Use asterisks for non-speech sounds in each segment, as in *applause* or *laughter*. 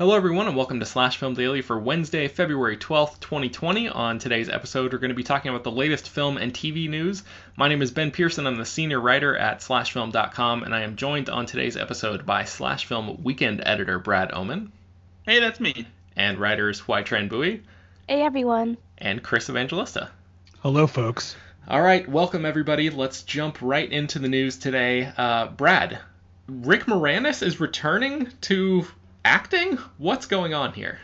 Hello, everyone, and welcome to Slash Film Daily for Wednesday, February 12th, 2020. On today's episode, we're going to be talking about the latest film and TV news. My name is Ben Pearson. I'm the senior writer at SlashFilm.com, and I am joined on today's episode by Slash Film weekend editor Brad Oman. Hey, that's me. And writers Hoai-Tran Bui. Hey, everyone. And Chris Evangelista. Hello, folks. All right, welcome, everybody. Let's jump right into the news today. Uh, Brad, Rick Moranis is returning to acting? What's going on here?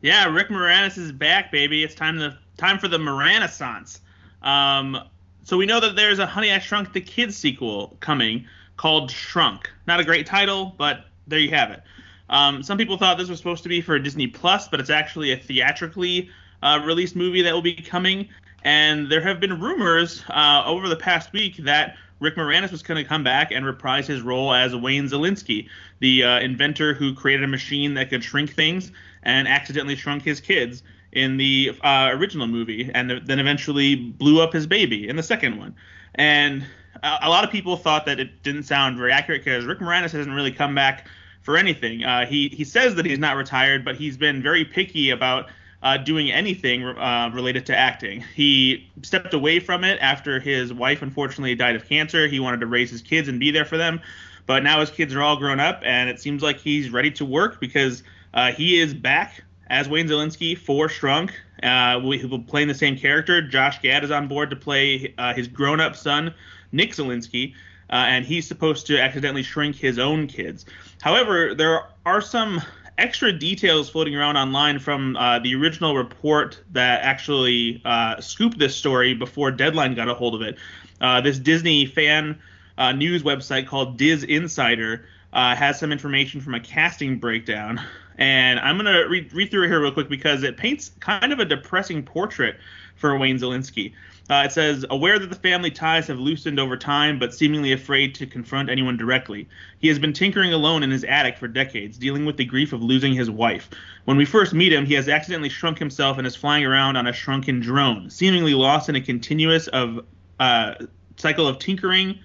Yeah, Rick Moranis is back, baby. It's time to time for the Moranisance. Um, so we know that there's a Honey I Shrunk the Kids sequel coming called Shrunk. Not a great title, but there you have it. Um, some people thought this was supposed to be for Disney Plus, but it's actually a theatrically uh, released movie that will be coming. And there have been rumors uh, over the past week that Rick Moranis was going to come back and reprise his role as Wayne Szalinski, the uh, inventor who created a machine that could shrink things and accidentally shrunk his kids in the uh, original movie, and then eventually blew up his baby in the second one. And a, a lot of people thought that it didn't sound very accurate because Rick Moranis hasn't really come back for anything. Uh, he he says that he's not retired, but he's been very picky about uh, doing anything uh, related to acting. He stepped away from it after his wife unfortunately died of cancer. He wanted to raise his kids and be there for them, but now his kids are all grown up, and it seems like he's ready to work because uh, he is back as Wayne Szalinski for Shrunk. Uh, we will play the same character. Josh Gad is on board to play uh, his grown-up son, Nick Szalinski. Uh, and he's supposed to accidentally shrink his own kids. However, there are some extra details floating around online from uh, the original report that actually uh, scooped this story before Deadline got a hold of it. Uh, this Disney fan uh, news website called DisInsider uh, has some information from a casting breakdown. And I'm going to read through it here real quick because it paints kind of a depressing portrait for Wayne Szalinski. Uh, it says, aware that the family ties have loosened over time, but seemingly afraid to confront anyone directly. He has been tinkering alone in his attic for decades, dealing with the grief of losing his wife. When we first meet him, he has accidentally shrunk himself and is flying around on a shrunken drone, seemingly lost in a continuous of uh, cycle of tinkering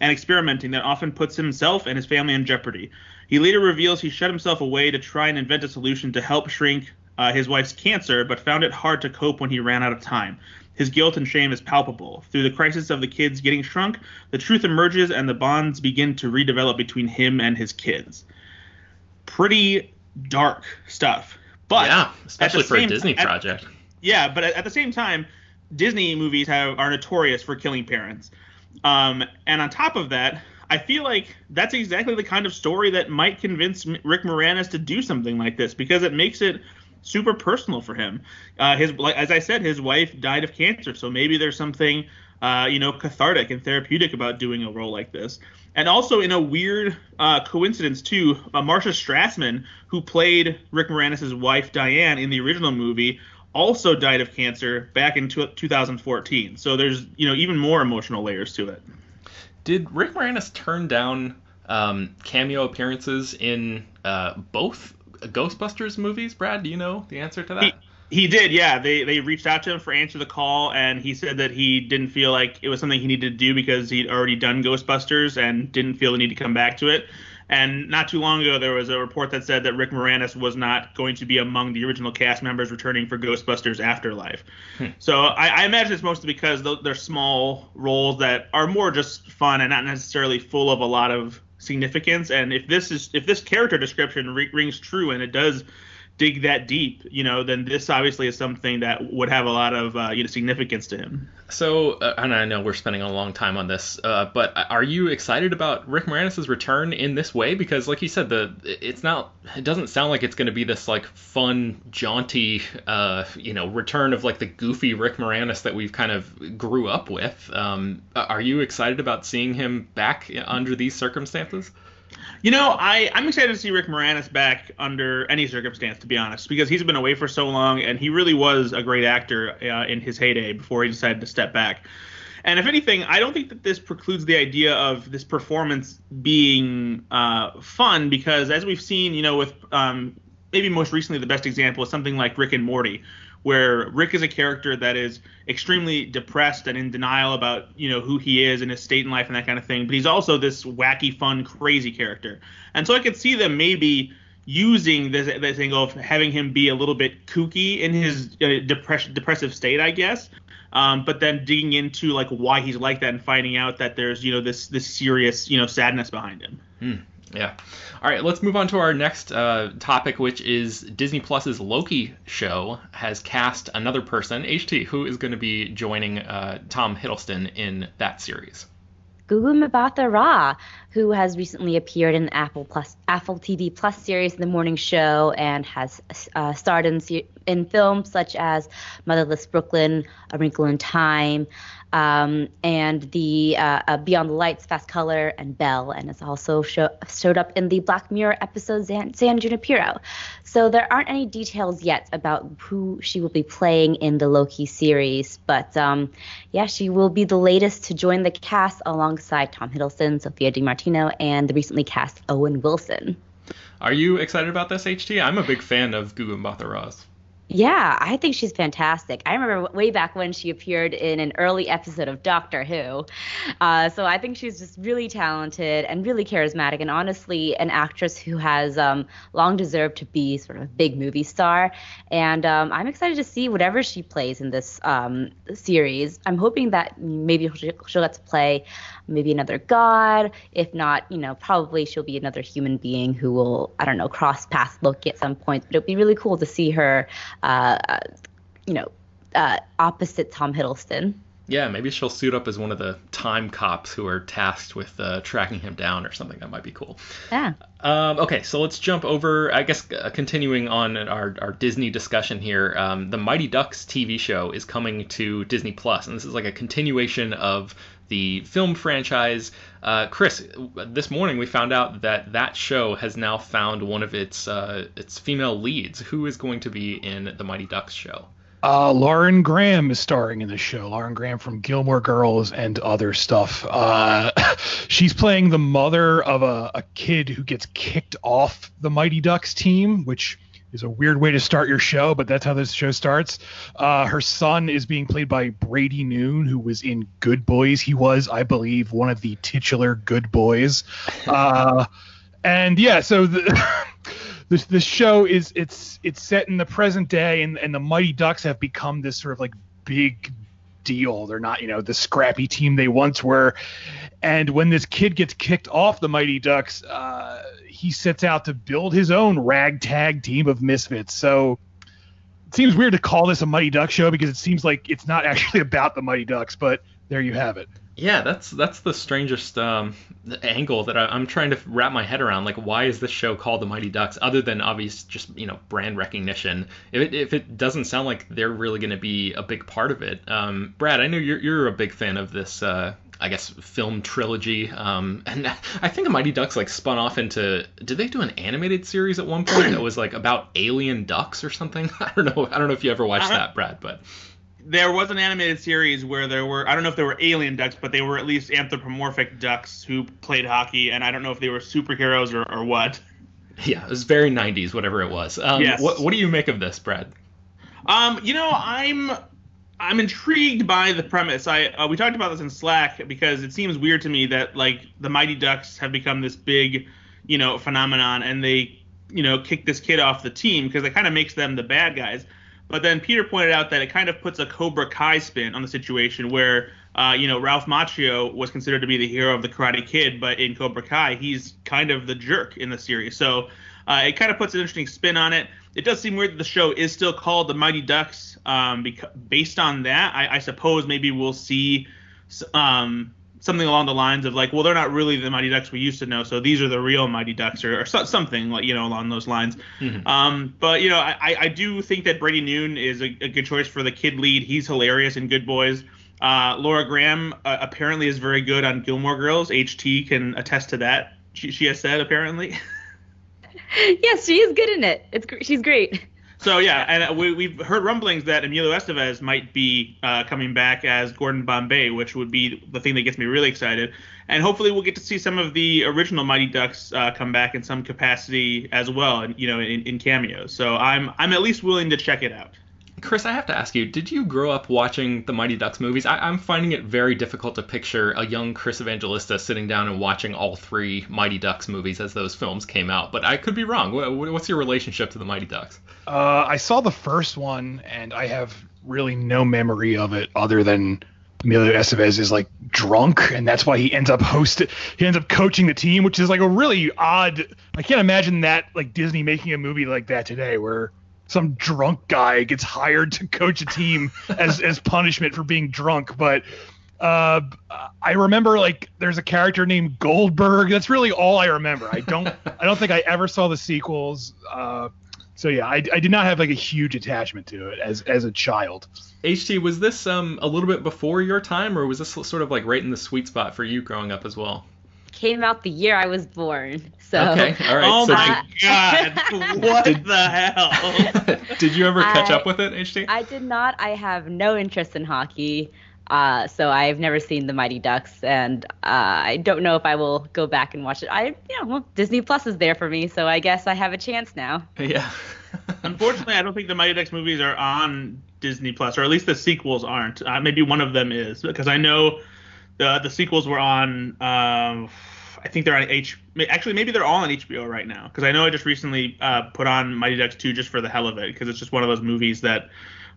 and experimenting that often puts himself and his family in jeopardy. He later reveals he shut himself away to try and invent a solution to help shrink uh, his wife's cancer, but found it hard to cope when he ran out of time. His guilt and shame is palpable. Through the crisis of the kids getting shrunk, the truth emerges and the bonds begin to redevelop between him and his kids. Pretty dark stuff. But yeah, especially for a Disney project. At, yeah, but at, at, the same time, Disney movies have are notorious for killing parents. Um, and on top of that, I feel like that's exactly the kind of story that might convince Rick Moranis to do something like this because it makes it super personal for him. Uh, his, like, as I said, his wife died of cancer, so maybe there's something, uh, you know, cathartic and therapeutic about doing a role like this. And also, in a weird uh, coincidence too, uh, Marcia Strassman, who played Rick Moranis' wife Diane in the original movie, also died of cancer back in 2014. So there's, you know, even more emotional layers to it. Did Rick Moranis turn down um, cameo appearances in uh, both Ghostbusters movies, Brad? Do you know the answer to that? He, he did, yeah. They they reached out to him for answer the call, and he said that he didn't feel like it was something he needed to do because he'd already done Ghostbusters and didn't feel the need to come back to it. And not too long ago, there was a report that said that Rick Moranis was not going to be among the original cast members returning for Ghostbusters Afterlife. Hmm. So I, I, imagine it's mostly because they're small roles that are more just fun and not necessarily full of a lot of significance. And if this is if this character description re- rings true and it does dig that deep, you know, then this obviously is something that would have a lot of uh, you know significance to him. So, uh, and I know we're spending a long time on this, uh, but are you excited about Rick Moranis' return in this way? Because, like you said, the it's not, it doesn't sound like it's going to be this like fun, jaunty, uh, you know, return of like the goofy Rick Moranis that we've kind of grew up with. Um, are you excited about seeing him back under these circumstances? You know, I I'm excited to see Rick Moranis back under any circumstance, to be honest, because he's been away for so long, and he really was a great actor uh, in his heyday before he decided to step back. And if anything, I don't think that this precludes the idea of this performance being uh, fun, because as we've seen, you know, with um, maybe most recently the best example is something like Rick and Morty, where Rick is a character that is extremely depressed and in denial about you know who he is and his state in life and that kind of thing. But he's also this wacky, fun, crazy character, and so I could see them maybe using this this angle of having him be a little bit kooky in his uh, depressive state, I guess. Um, but then digging into like why he's like that and finding out that there's you know this this serious you know sadness behind him. Hmm. Yeah. All right, let's move on to our next uh, topic, which is Disney Plus's Loki show has cast another person, HT, who is going to be joining uh, Tom Hiddleston in that series. Gugu Mbatha Raw, who has recently appeared in the Apple Plus Apple TV Plus series The Morning Show and has uh, starred in, in films such as Motherless Brooklyn, A Wrinkle in Time, um, and the uh, uh, Beyond the Lights, Fast Color, and Belle, and it's also show, showed up in the Black Mirror episode San, San Junipero. So there aren't any details yet about who she will be playing in the Loki series, but um, yeah, she will be the latest to join the cast alongside Tom Hiddleston, Sophia DiMartino, and the recently cast Owen Wilson. Are you excited about this, HT? I'm a big fan of Gugu Mbatha-Raw. Yeah, I think she's fantastic. I remember way back when she appeared in an early episode of Doctor Who. Uh, so I think she's just really talented and really charismatic, and honestly, an actress who has um, long deserved to be sort of a big movie star. And um, I'm excited to see whatever she plays in this um, series. I'm hoping that maybe she'll, get to play maybe another god. If not, you know, probably she'll be another human being who will, I don't know, cross paths Loki at some point. But it'd be really cool to see her, uh, uh, you know, uh, opposite Tom Hiddleston. Yeah, maybe she'll suit up as one of the time cops who are tasked with uh, tracking him down or something. That might be cool. Yeah. Um, okay, so let's jump over. I guess uh, continuing on our, our Disney discussion here. Um, the Mighty Ducks TV show is coming to Disney Plus, and this is like a continuation of the film franchise. Uh, Chris, this morning we found out that that show has now found one of its uh, its female leads. Who is going to be in the Mighty Ducks show? Uh, Lauren Graham is starring in the show. Lauren Graham from Gilmore Girls and other stuff. Uh, *laughs* she's playing the mother of a, a kid who gets kicked off the Mighty Ducks team, which is a weird way to start your show, but that's how this show starts. Uh, her son is being played by Brady Noon, who was in Good Boys. He was, I believe, one of the titular Good Boys. Uh, and yeah, so the. *laughs* this this show is it's it's set in the present day and, and the Mighty Ducks have become this sort of like big deal. They're not, you know, the scrappy team they once were. And when this kid gets kicked off the Mighty Ducks, uh, he sets out to build his own ragtag team of misfits. So it seems weird to call this a Mighty Ducks show because it seems like it's not actually *laughs* about the Mighty Ducks, but there you have it. Yeah, that's that's the strangest um, angle that I, am trying to wrap my head around. Like, why is this show called The Mighty Ducks, other than obvious just you know brand recognition? If it, if it doesn't sound like they're really going to be a big part of it, um, Brad, I know you're you're a big fan of this. Uh, I guess film trilogy, um, *laughs* and I think the Mighty Ducks like spun off into. Did they do an animated series at one point that was like about alien ducks or something? *laughs* I don't know. I don't know if you ever watched uh-huh. that, Brad, but there was an animated series where there were I don't know if they were alien ducks, but they were at least anthropomorphic ducks who played hockey, and I don't know if they were superheroes or, or what. *laughs* Yeah, it was very 90s, whatever it was. Um, yes. What, what do you make of this, Brad? Um, you know, I'm I'm intrigued by the premise. I uh, we talked about this in Slack because it seems weird to me that like the Mighty Ducks have become this big, you know, phenomenon, and they you know kick this kid off the team because it kind of makes them the bad guys. But then Peter pointed out that it kind of puts a Cobra Kai spin on the situation where, uh, you know, Ralph Macchio was considered to be the hero of the Karate Kid, but in Cobra Kai, he's kind of the jerk in the series. So uh, it kind of puts an interesting spin on it. It does seem weird that the show is still called The Mighty Ducks. Um, because based on that, I, I suppose maybe we'll see um, something along the lines of like, well, they're not really the Mighty Ducks we used to know, so these are the real Mighty Ducks, or, or so, something like you know along those lines. Mm-hmm. Um, but you know, I, I do think that Brady Noon is a, a, good choice for the kid lead. He's hilarious in Good Boys. Uh, Laura Graham uh, apparently is very good on Gilmore Girls. HT can attest to that. She, she has said apparently. *laughs* *laughs* yes, she is good in it. It's she's great. So yeah, and we, we've heard rumblings that Emilio Estevez might be uh, coming back as Gordon Bombay, which would be the thing that gets me really excited. And hopefully we'll get to see some of the original Mighty Ducks uh, come back in some capacity as well, and you know, in, in cameos. So I'm I'm at least willing to check it out. Chris, I have to ask you, did you grow up watching the Mighty Ducks movies? I, am finding it very difficult to picture a young Chris Evangelista sitting down and watching all three Mighty Ducks movies as those films came out, but I could be wrong. What's your relationship to the Mighty Ducks? Uh, I saw the first one, and I have really no memory of it other than Emilio Estevez is like drunk, and that's why he ends up hosting. He ends up coaching the team, which is like a really odd. I can't imagine that like Disney making a movie like that today, where some drunk guy gets hired to coach a team *laughs* as as punishment for being drunk. But uh, I remember like there's a character named Goldberg. That's really all I remember. I don't *laughs* I don't think I ever saw the sequels. Uh, so yeah, I, I did not have like a huge attachment to it as as a child. HT, was this um a little bit before your time, or was this sort of like right in the sweet spot for you growing up as well? Came out the year I was born. So Okay, all right. Oh so my god. what did, the hell? *laughs* did you ever catch I, up with it, HT? I did not. I have no interest in hockey. Uh, so I've never seen the Mighty Ducks, and uh, I don't know if I will go back and watch it. I, you know, well, Disney Plus is there for me, so I guess I have a chance now. Yeah. *laughs* Unfortunately, I don't think the Mighty Ducks movies are on Disney Plus, or at least the sequels aren't. Uh, maybe one of them is, because I know the the sequels were on. Um, I think they're on H. Actually, maybe they're all on HBO right now because I know I just recently uh, put on Mighty Ducks 2 just for the hell of it because it's just one of those movies that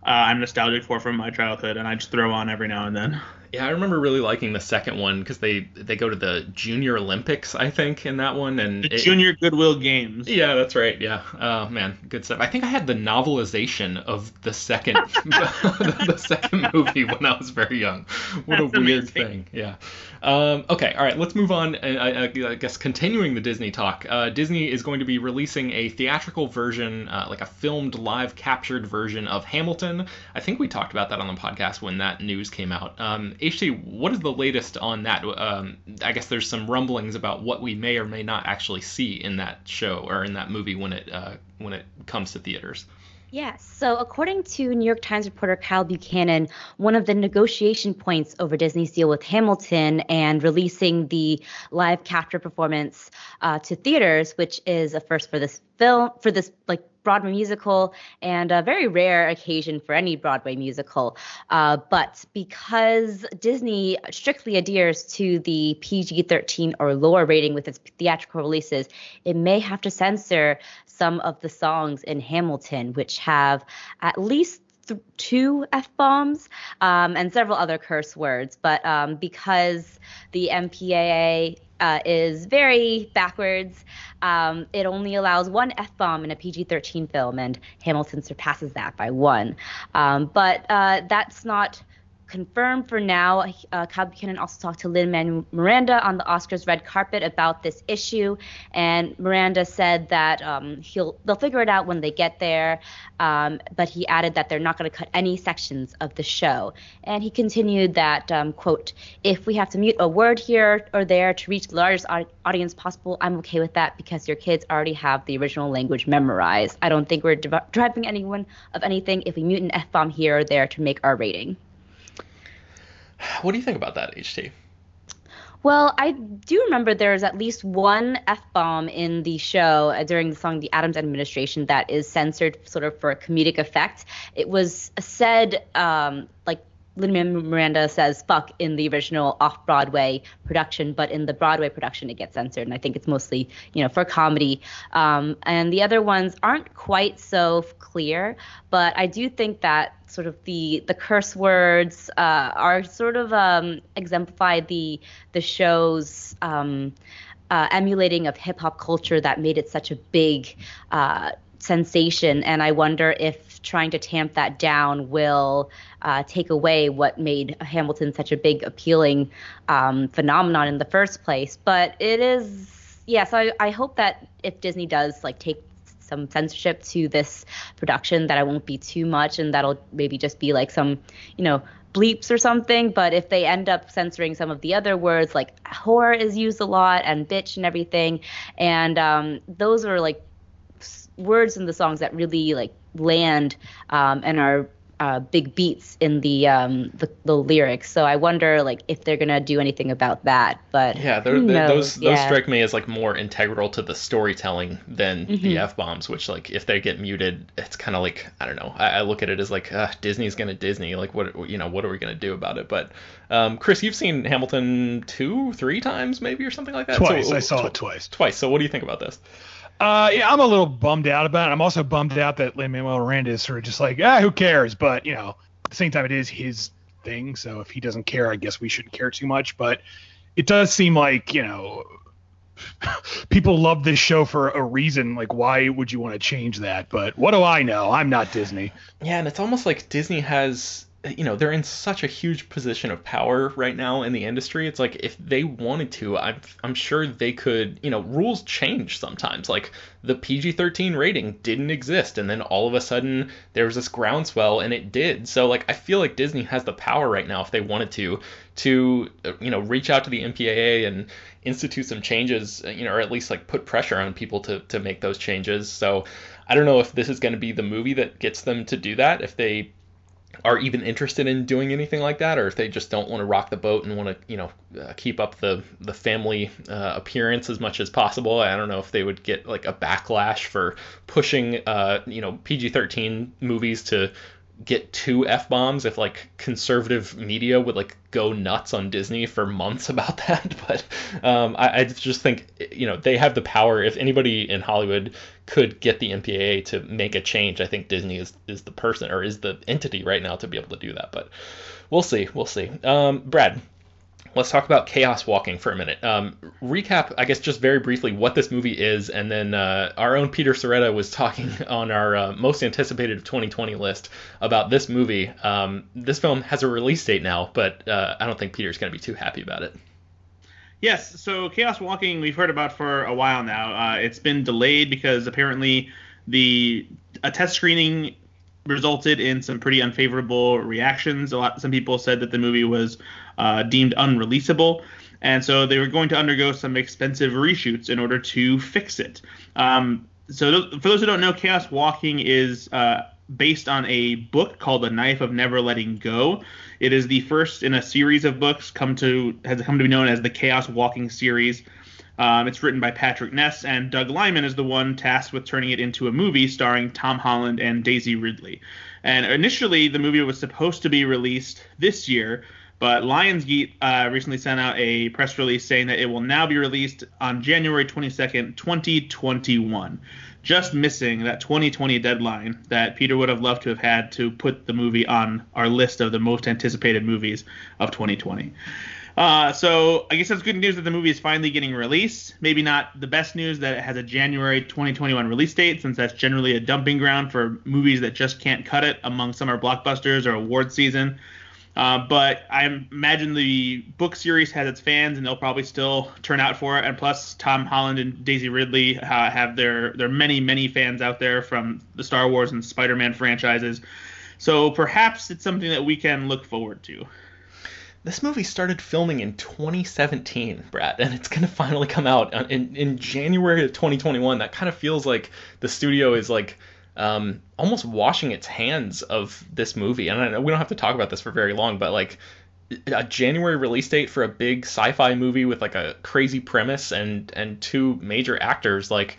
uh, I'm nostalgic for from my childhood and I just throw on every now and then. Yeah, I remember really liking the second one because they they go to the Junior Olympics, I think, in that one, and the it, Junior Goodwill Games. Yeah, that's right. Yeah, oh man, good stuff. I think I had the novelization of the second *laughs* *laughs* the second movie when I was very young. What that's a weird amazing. thing. Yeah. Um, okay, all right, let's move on. I, I, guess continuing the Disney talk, uh, Disney is going to be releasing a theatrical version, uh, like a filmed, live captured version of Hamilton. I think we talked about that on the podcast when that news came out. Um, HT, what is the latest on that? Um, I guess there's some rumblings about what we may or may not actually see in that show or in that movie when it uh, when it comes to theaters. Yes. So, according to New York Times reporter Kyle Buchanan, one of the negotiation points over Disney's deal with Hamilton and releasing the live capture performance uh, to theaters, which is a first for this film, for this like Broadway musical and a very rare occasion for any Broadway musical. Uh, but because Disney strictly adheres to the PG 13 or lower rating with its theatrical releases, it may have to censor some of the songs in Hamilton, which have at least th- two f bombs um, and several other curse words. But um, because the MPAA uh, is very backwards, um, it only allows one f bomb in a PG 13 film, and Hamilton surpasses that by one. Um, but uh, that's not confirmed for now. Uh, Kyle Buchanan also talked to Lin Manuel Miranda on the Oscars red carpet about this issue, and Miranda said that um, he'll they'll figure it out when they get there. Um, but he added that they're not going to cut any sections of the show, and he continued that um, quote If we have to mute a word here or there to reach the largest audience possible, I'm okay with that because your kids already have the original language memorized. I don't think we're depriving anyone of anything if we mute an f bomb here or there to make our rating. What do you think about that, HT? Well, I do remember there's at least one F bomb in the show uh, during the song The Adams Administration that is censored sort of for a comedic effect. It was said um, like Lin Miranda says fuck in the original off Broadway production, but in the Broadway production it gets censored, and I think it's mostly you know for comedy. Um, and the other ones aren't quite so clear, but I do think that sort of the the curse words uh, are sort of um, exemplify the the show's. Um, uh, emulating of hip hop culture that made it such a big uh, sensation. And I wonder if trying to tamp that down will uh, take away what made Hamilton such a big, appealing um, phenomenon in the first place. But it is, yeah. So I, I hope that if Disney does like take some censorship to this production, that I won't be too much, and that'll maybe just be like some, you know, bleeps or something. But if they end up censoring some of the other words, like whore is used a lot and bitch and everything, and um, those are like words in the songs that really like land um, and are uh, big beats in the, um, the, the lyrics. So I wonder like if they're gonna do anything about that. But yeah, those those yeah. strike me as like more integral to the storytelling than mm-hmm. the f bombs. Which like if they get muted, it's kind of like I don't know. I, I, look at it as like uh, Disney's gonna Disney. Like what you know what are we gonna do about it? But um, Chris, you've seen Hamilton two, three times maybe or something like that. Twice. So, I saw tw- it twice. Twice. So what do you think about this? Uh, yeah, I'm a little bummed out about it. I'm also bummed out that Lin Manuel Miranda is sort of just like, ah, who cares? But you know, at the same time, it is his thing. So if he doesn't care, I guess we shouldn't care too much. But it does seem like you know, *laughs* people love this show for a reason. Like, why would you want to change that? But what do I know? I'm not Disney. Yeah, and it's almost like Disney has you know they're in such a huge position of power right now in the industry. It's like if they wanted to i'm i'm sure they could you know rules change sometimes. Like the PG-13 rating didn't exist and then all of a sudden there was this groundswell and it did. So like i feel like disney has the power right now if they wanted to to uh, you know reach out to the MPAA and institute some changes uh, you know or at least like put pressure on people to to make those changes. So I don't know if this is going to be the movie that gets them to do that if they are even interested in doing anything like that, or if they just don't want to rock the boat and want to, you know, uh, keep up the the family uh, appearance as much as possible. I don't know if they would get like a backlash for pushing, uh, you know, PG-13 movies to get two f bombs if like conservative media would like go nuts on Disney for months *laughs* about that. But um, I, I, just think you know they have the power. If anybody in Hollywood could get the MPAA to make a change, I think Disney is is the person or is the entity right now to be able to do that. But we'll see, we'll see. Um, Brad, let's talk about chaos walking for a minute. Um, recap, I guess, just very briefly what this movie is, and then uh, our own Peter Sciretta was talking *laughs* on our uh, most anticipated of 2020 list about this movie. Um, this film has a release date now, but uh, I don't think Peter's going to be too happy about it. Yes, so Chaos Walking we've heard about for a while now. Uh, it's been delayed because apparently the a test screening resulted in some pretty unfavorable reactions. A lot, some people said that the movie was uh, deemed unreleasable, and so they were going to undergo some expensive reshoots in order to fix it. Um, so th- for those who don't know, Chaos Walking is uh, based on a book called The Knife of Never Letting Go. It is the first in a series of books come to has come to be known as the Chaos Walking series. Um, it's written by Patrick Ness, and Doug Liman is the one tasked with turning it into a movie starring Tom Holland and Daisy Ridley. And initially, the movie was supposed to be released this year, but Lionsgate uh, recently sent out a press release saying that it will now be released on January 22nd, 2021. Just missing that 2020 deadline that Peter would have loved to have had to put the movie on our list of the most anticipated movies of 2020. Uh, so I guess that's good news that the movie is finally getting released. Maybe not the best news that it has a January 2021 release date, since that's generally a dumping ground for movies that just can't cut it among summer blockbusters or award season. Uh, but I imagine the book series has its fans, and they'll probably still turn out for it. And plus, Tom Holland and Daisy Ridley uh, have their their many many fans out there from the Star Wars and Spider-Man franchises. So perhaps it's something that we can look forward to. This movie started filming in 2017, Brad, and it's going to finally come out in, in January of 2021. That kind of feels like the studio is like um, almost washing its hands of this movie. And I know we don't have to talk about this for very long, but like a January release date for a big sci-fi movie with like a crazy premise and and two major actors, like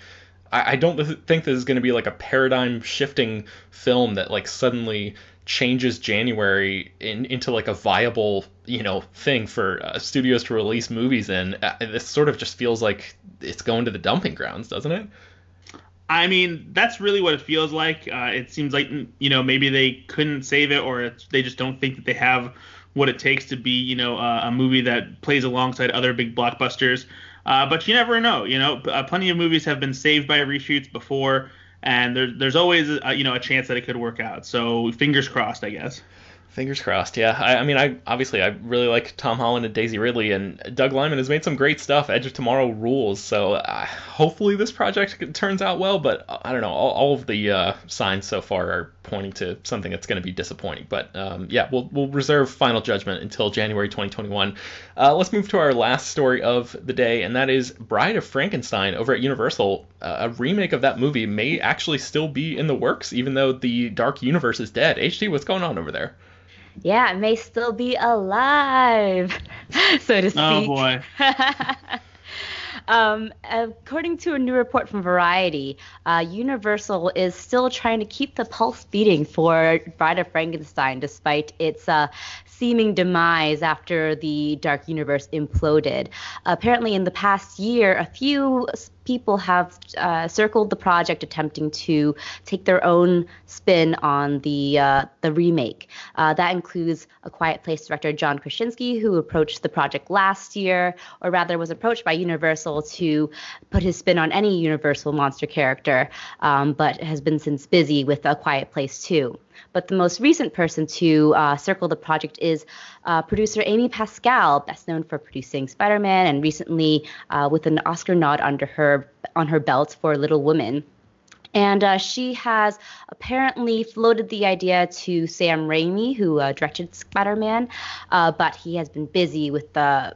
I, I don't think this is going to be like a paradigm shifting film that like suddenly changes January in, into like a viable, you know, thing for uh, studios to release movies in. Uh, this sort of just feels like it's going to the dumping grounds, doesn't it? I mean, that's really what it feels like. Uh, it seems like you know maybe they couldn't save it, or they just don't think that they have what it takes to be you know uh, a movie that plays alongside other big blockbusters. Uh, but you never know. You know, uh, plenty of movies have been saved by reshoots before, and there's there's always a, you know a chance that it could work out. So fingers crossed, I guess. Fingers crossed. Yeah, I, I, mean, I obviously I really like Tom Holland and Daisy Ridley, and Doug Liman has made some great stuff. Edge of Tomorrow rules. So uh, hopefully this project turns out well. But uh, I don't know. All, all of the uh, signs so far are pointing to something that's going to be disappointing. But um, yeah, we'll we'll reserve final judgment until January 2021. Uh, let's move to our last story of the day, and that is Bride of Frankenstein over at Universal. Uh, a remake of that movie may actually still be in the works, even though the Dark Universe is dead. HD, what's going on over there? Yeah, it may still be alive, *laughs* so to oh, speak. Oh boy. *laughs* Um, according to a new report from Variety, uh, Universal is still trying to keep the pulse beating for Bride of Frankenstein, despite its uh, seeming demise after the Dark Universe imploded. Apparently, in the past year, a few people have uh, circled the project, attempting to take their own spin on the uh, the remake. Uh, that includes A Quiet Place director John Krasinski, who approached the project last year, or rather was approached by Universal to put his spin on any Universal monster character, um, but has been since busy with A Quiet Place 2. But the most recent person to uh, circle the project is uh, producer Amy Pascal, best known for producing Spider-Man and recently uh, with an Oscar nod under her on her belt for Little Women. And uh, she has apparently floated the idea to Sam Raimi, who uh, directed Spider Man, uh, but he has been busy with the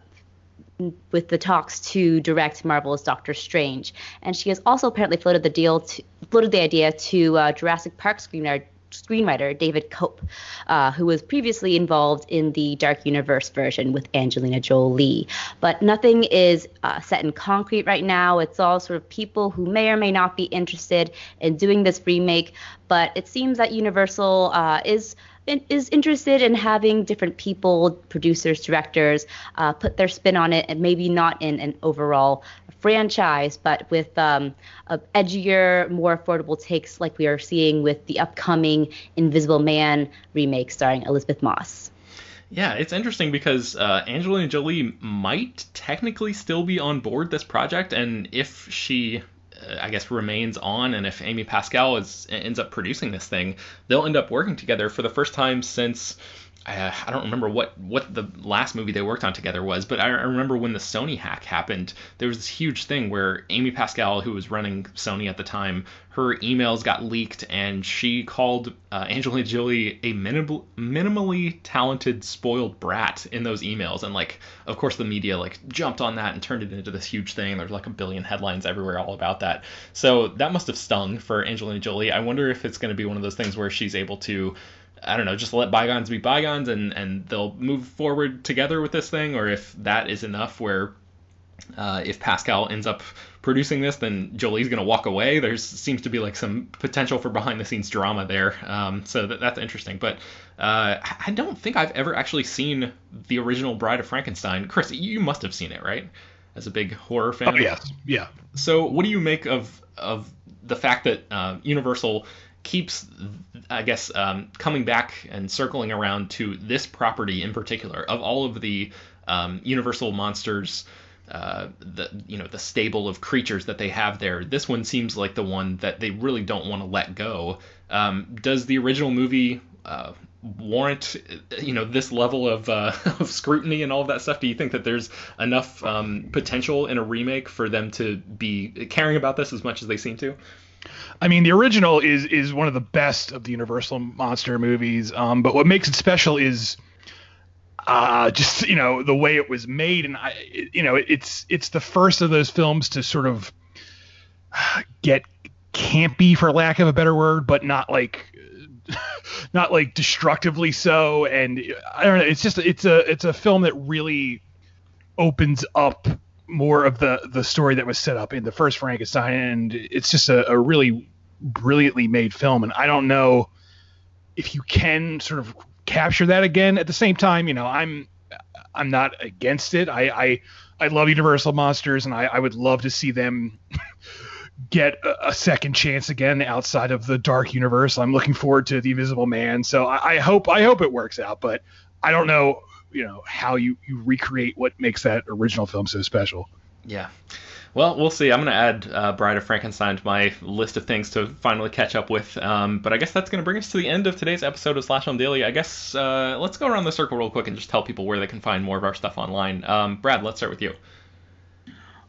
with the talks to direct Marvel's Doctor Strange. And she has also apparently floated the deal to, floated the idea to uh, Jurassic Park screenwriter screenwriter David Koepp, uh, who was previously involved in the Dark Universe version with Angelina Jolie. But nothing is uh, set in concrete right now. It's all sort of people who may or may not be interested in doing this remake. But it seems that Universal uh, is is interested in having different people, producers, directors, uh, put their spin on it, and maybe not in an overall franchise, but with um, edgier, more affordable takes, like we are seeing with the upcoming Invisible Man remake starring Elisabeth Moss. Yeah, it's interesting because uh, Angelina Jolie might technically still be on board this project, and if she I guess remains on, and if Amy Pascal is ends up producing this thing, they'll end up working together for the first time since I don't remember what what the last movie they worked on together was, but I, remember when the Sony hack happened, there was this huge thing where Amy Pascal, who was running Sony at the time, her emails got leaked, and she called uh, Angelina Jolie a minimal, minimally talented, spoiled brat in those emails, and like, of course, the media like jumped on that and turned it into this huge thing. There's like a billion headlines everywhere all about that. So that must have stung for Angelina Jolie. I wonder if it's going to be one of those things where she's able to I don't know, just let bygones be bygones and, and they'll move forward together with this thing, or if that is enough where uh, if Pascal ends up producing this, then Jolie's going to walk away. There seems to be like some potential for behind the scenes drama there. Um, so that, that's interesting. But uh, I don't think I've ever actually seen the original Bride of Frankenstein. Chris, you must have seen it, right? As a big horror fan. Oh, yes. Yeah. So what do you make of of the fact that uh, Universal keeps, I guess, um, coming back and circling around to this property in particular of all of the um, Universal monsters uh, the you know the stable of creatures that they have there. This one seems like the one that they really don't want to let go. Um, does the original movie uh, warrant you know this level of, uh, *laughs* of scrutiny and all of that stuff? Do you think that there's enough um, potential in a remake for them to be caring about this as much as they seem to? I mean, the original is is one of the best of the Universal monster movies. Um, but what makes it special is uh, just you know the way it was made, and I, you know, it's it's the first of those films to sort of get campy, for lack of a better word, but not like *laughs* not like destructively so. And I don't know, it's just it's a it's a film that really opens up more of the the story that was set up in the first Frankenstein, and it's just a, a really brilliantly made film. And I don't know if you can sort of capture that again. At the same time, you know, I'm I'm not against it. I I, I love Universal monsters, and I, I would love to see them *laughs* get a, second chance again outside of the dark universe. I'm looking forward to the Invisible Man, so I, I hope I hope it works out. But I don't know, you know, how you you recreate what makes that original film so special. Yeah. Well, we'll see. I'm going to add uh, Bride of Frankenstein to my list of things to finally catch up with. Um, but I guess that's going to bring us to the end of today's episode of Slash Film Daily. I guess uh, let's go around the circle real quick and just tell people where they can find more of our stuff online. Um, Brad, let's start with you.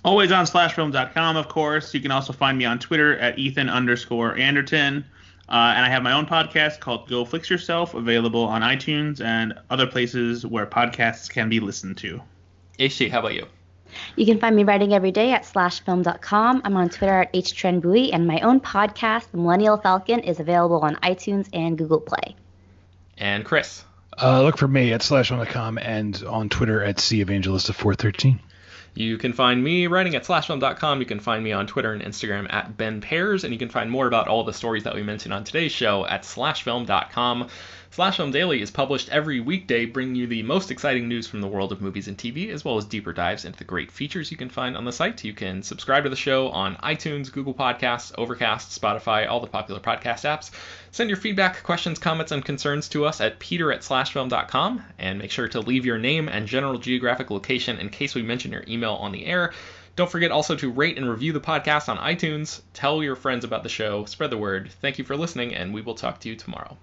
Always on slashfilm.com, of course. You can also find me on Twitter at Ethan underscore Anderton. Uh, and I have my own podcast called Go Flix Yourself, available on iTunes and other places where podcasts can be listened to. HT, how about you? You can find me writing every day at slashfilm.com. I'm on Twitter at htrenbui, and my own podcast, The Millennial Falcon, is available on iTunes and Google Play. And Chris? Uh, look for me at slash slashfilm.com and on Twitter at cevangelista413. You can find me writing at slashfilm.com. You can find me on Twitter and Instagram at Ben Pears, and you can find more about all the stories that we mentioned on today's show at slashfilm.com. Slash Film Daily is published every weekday, bringing you the most exciting news from the world of movies and TV, as well as deeper dives into the great features you can find on the site. You can subscribe to the show on iTunes, Google Podcasts, Overcast, Spotify, all the popular podcast apps. Send your feedback, questions, comments, and concerns to us at peter at slashfilm.com, and make sure to leave your name and general geographic location in case we mention your email on the air. Don't forget also to rate and review the podcast on iTunes. Tell your friends about the show, spread the word. Thank you for listening, and we will talk to you tomorrow.